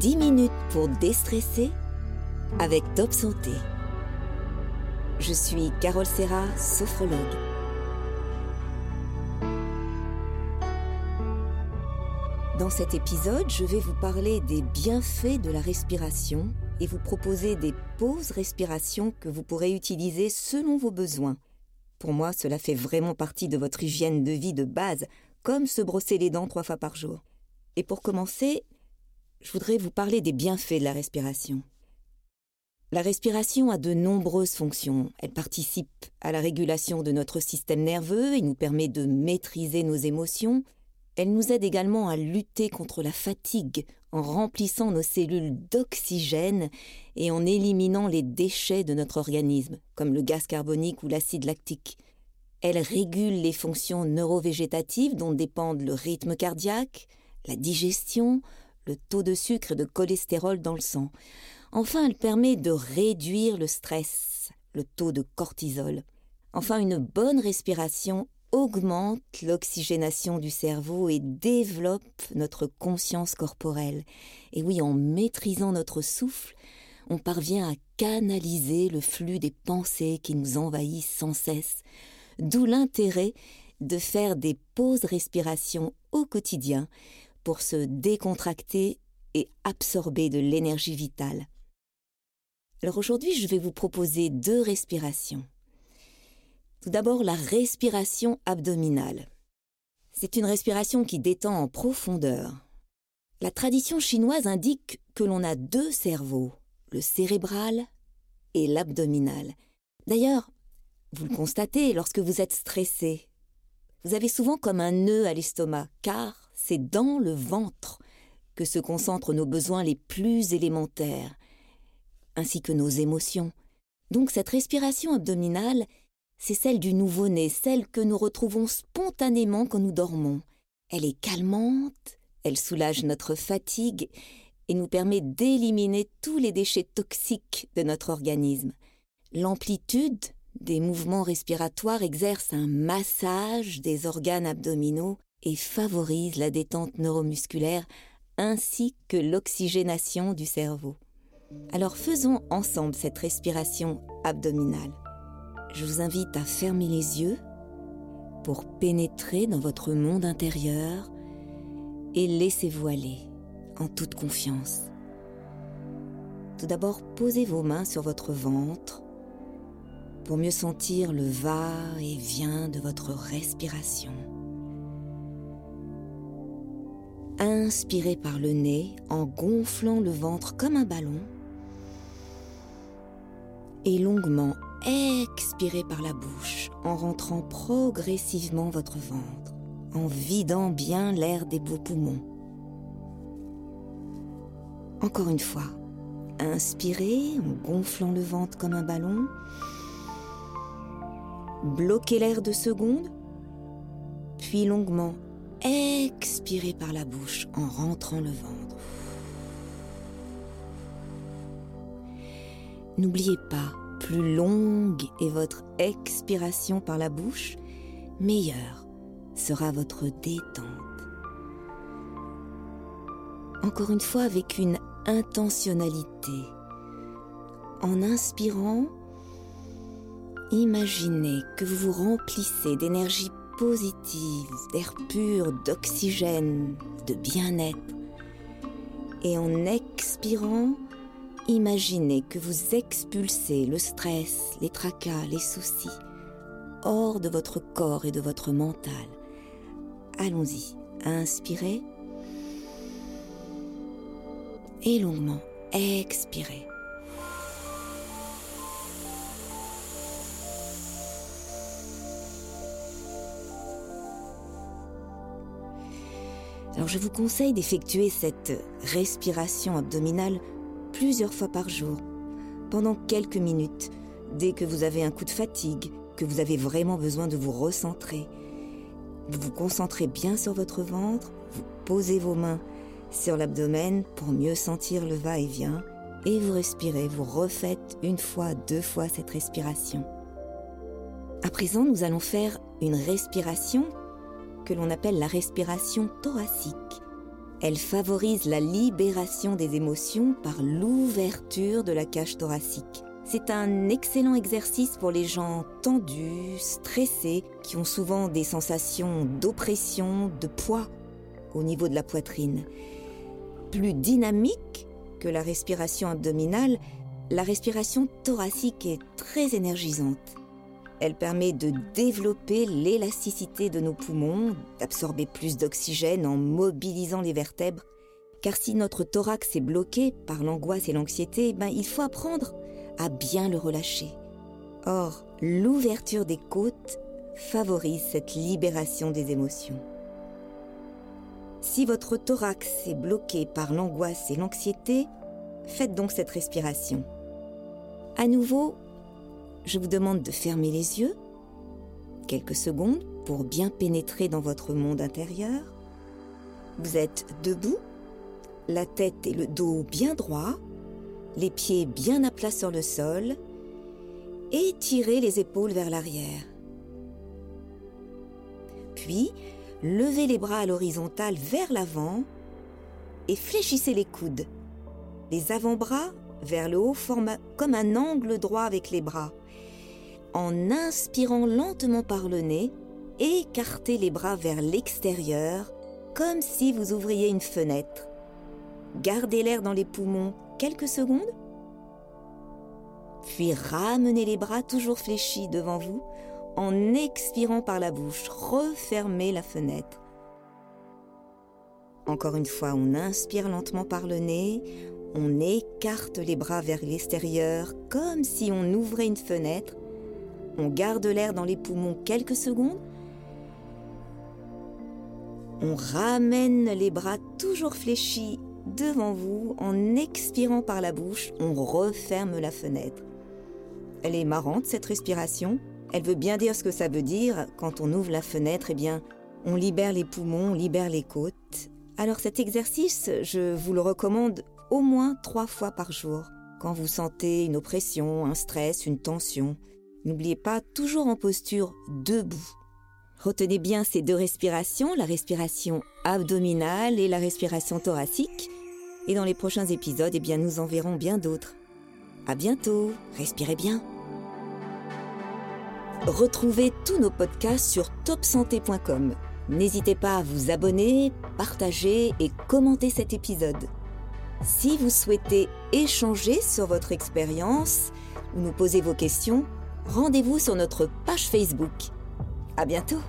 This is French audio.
10 minutes pour déstresser avec Top Santé. Je suis Carole Serra, sophrologue. Dans cet épisode, je vais vous parler des bienfaits de la respiration et vous proposer des pauses respiration que vous pourrez utiliser selon vos besoins. Pour moi, cela fait vraiment partie de votre hygiène de vie de base, comme se brosser les dents trois fois par jour. Et pour commencer, je voudrais vous parler des bienfaits de la respiration. La respiration a de nombreuses fonctions. Elle participe à la régulation de notre système nerveux et nous permet de maîtriser nos émotions. Elle nous aide également à lutter contre la fatigue en remplissant nos cellules d'oxygène et en éliminant les déchets de notre organisme, comme le gaz carbonique ou l'acide lactique. Elle régule les fonctions neurovégétatives dont dépendent le rythme cardiaque, la digestion, le taux de sucre et de cholestérol dans le sang. Enfin, elle permet de réduire le stress, le taux de cortisol. Enfin, une bonne respiration augmente l'oxygénation du cerveau et développe notre conscience corporelle. Et oui, en maîtrisant notre souffle, on parvient à canaliser le flux des pensées qui nous envahissent sans cesse. D'où l'intérêt de faire des pauses respiration au quotidien pour se décontracter et absorber de l'énergie vitale. Alors aujourd'hui, je vais vous proposer deux respirations. Tout d'abord, la respiration abdominale. C'est une respiration qui détend en profondeur. La tradition chinoise indique que l'on a deux cerveaux, le cérébral et l'abdominal. D'ailleurs, vous le constatez lorsque vous êtes stressé. Vous avez souvent comme un nœud à l'estomac, car c'est dans le ventre que se concentrent nos besoins les plus élémentaires, ainsi que nos émotions. Donc cette respiration abdominale, c'est celle du nouveau-né, celle que nous retrouvons spontanément quand nous dormons. Elle est calmante, elle soulage notre fatigue et nous permet d'éliminer tous les déchets toxiques de notre organisme. L'amplitude des mouvements respiratoires exerce un massage des organes abdominaux et favorise la détente neuromusculaire ainsi que l'oxygénation du cerveau. Alors faisons ensemble cette respiration abdominale. Je vous invite à fermer les yeux pour pénétrer dans votre monde intérieur et laissez-vous aller en toute confiance. Tout d'abord, posez vos mains sur votre ventre pour mieux sentir le va-et-vient de votre respiration. Inspirez par le nez en gonflant le ventre comme un ballon et longuement expirez par la bouche en rentrant progressivement votre ventre, en vidant bien l'air des beaux poumons. Encore une fois, inspirez en gonflant le ventre comme un ballon bloquez l'air de secondes, puis longuement expirez par la bouche en rentrant le ventre. N'oubliez pas, plus longue est votre expiration par la bouche, meilleure sera votre détente. Encore une fois avec une intentionnalité. En inspirant, Imaginez que vous vous remplissez d'énergie positive, d'air pur, d'oxygène, de bien-être. Et en expirant, imaginez que vous expulsez le stress, les tracas, les soucis hors de votre corps et de votre mental. Allons-y, inspirez et longuement expirez. Je vous conseille d'effectuer cette respiration abdominale plusieurs fois par jour, pendant quelques minutes, dès que vous avez un coup de fatigue, que vous avez vraiment besoin de vous recentrer. Vous vous concentrez bien sur votre ventre, vous posez vos mains sur l'abdomen pour mieux sentir le va-et-vient, et vous respirez, vous refaites une fois, deux fois cette respiration. À présent, nous allons faire une respiration que l'on appelle la respiration thoracique. Elle favorise la libération des émotions par l'ouverture de la cage thoracique. C'est un excellent exercice pour les gens tendus, stressés, qui ont souvent des sensations d'oppression, de poids au niveau de la poitrine. Plus dynamique que la respiration abdominale, la respiration thoracique est très énergisante. Elle permet de développer l'élasticité de nos poumons, d'absorber plus d'oxygène en mobilisant les vertèbres. Car si notre thorax est bloqué par l'angoisse et l'anxiété, ben il faut apprendre à bien le relâcher. Or, l'ouverture des côtes favorise cette libération des émotions. Si votre thorax est bloqué par l'angoisse et l'anxiété, faites donc cette respiration. À nouveau, je vous demande de fermer les yeux quelques secondes pour bien pénétrer dans votre monde intérieur. Vous êtes debout, la tête et le dos bien droits, les pieds bien à plat sur le sol, et tirez les épaules vers l'arrière. Puis, levez les bras à l'horizontale vers l'avant et fléchissez les coudes. Les avant-bras vers le haut forment comme un angle droit avec les bras. En inspirant lentement par le nez, écartez les bras vers l'extérieur comme si vous ouvriez une fenêtre. Gardez l'air dans les poumons quelques secondes, puis ramenez les bras toujours fléchis devant vous en expirant par la bouche. Refermez la fenêtre. Encore une fois, on inspire lentement par le nez, on écarte les bras vers l'extérieur comme si on ouvrait une fenêtre. On garde l'air dans les poumons quelques secondes. On ramène les bras toujours fléchis devant vous en expirant par la bouche, on referme la fenêtre. Elle est marrante cette respiration. Elle veut bien dire ce que ça veut dire. Quand on ouvre la fenêtre, eh bien, on libère les poumons, on libère les côtes. Alors cet exercice, je vous le recommande au moins trois fois par jour. Quand vous sentez une oppression, un stress, une tension, n'oubliez pas toujours en posture debout. Retenez bien ces deux respirations, la respiration abdominale et la respiration thoracique. Et dans les prochains épisodes, eh bien, nous en verrons bien d'autres. À bientôt, respirez bien. Retrouvez tous nos podcasts sur topsanté.com. N'hésitez pas à vous abonner, partager et commenter cet épisode. Si vous souhaitez échanger sur votre expérience ou nous poser vos questions, rendez-vous sur notre page Facebook. À bientôt!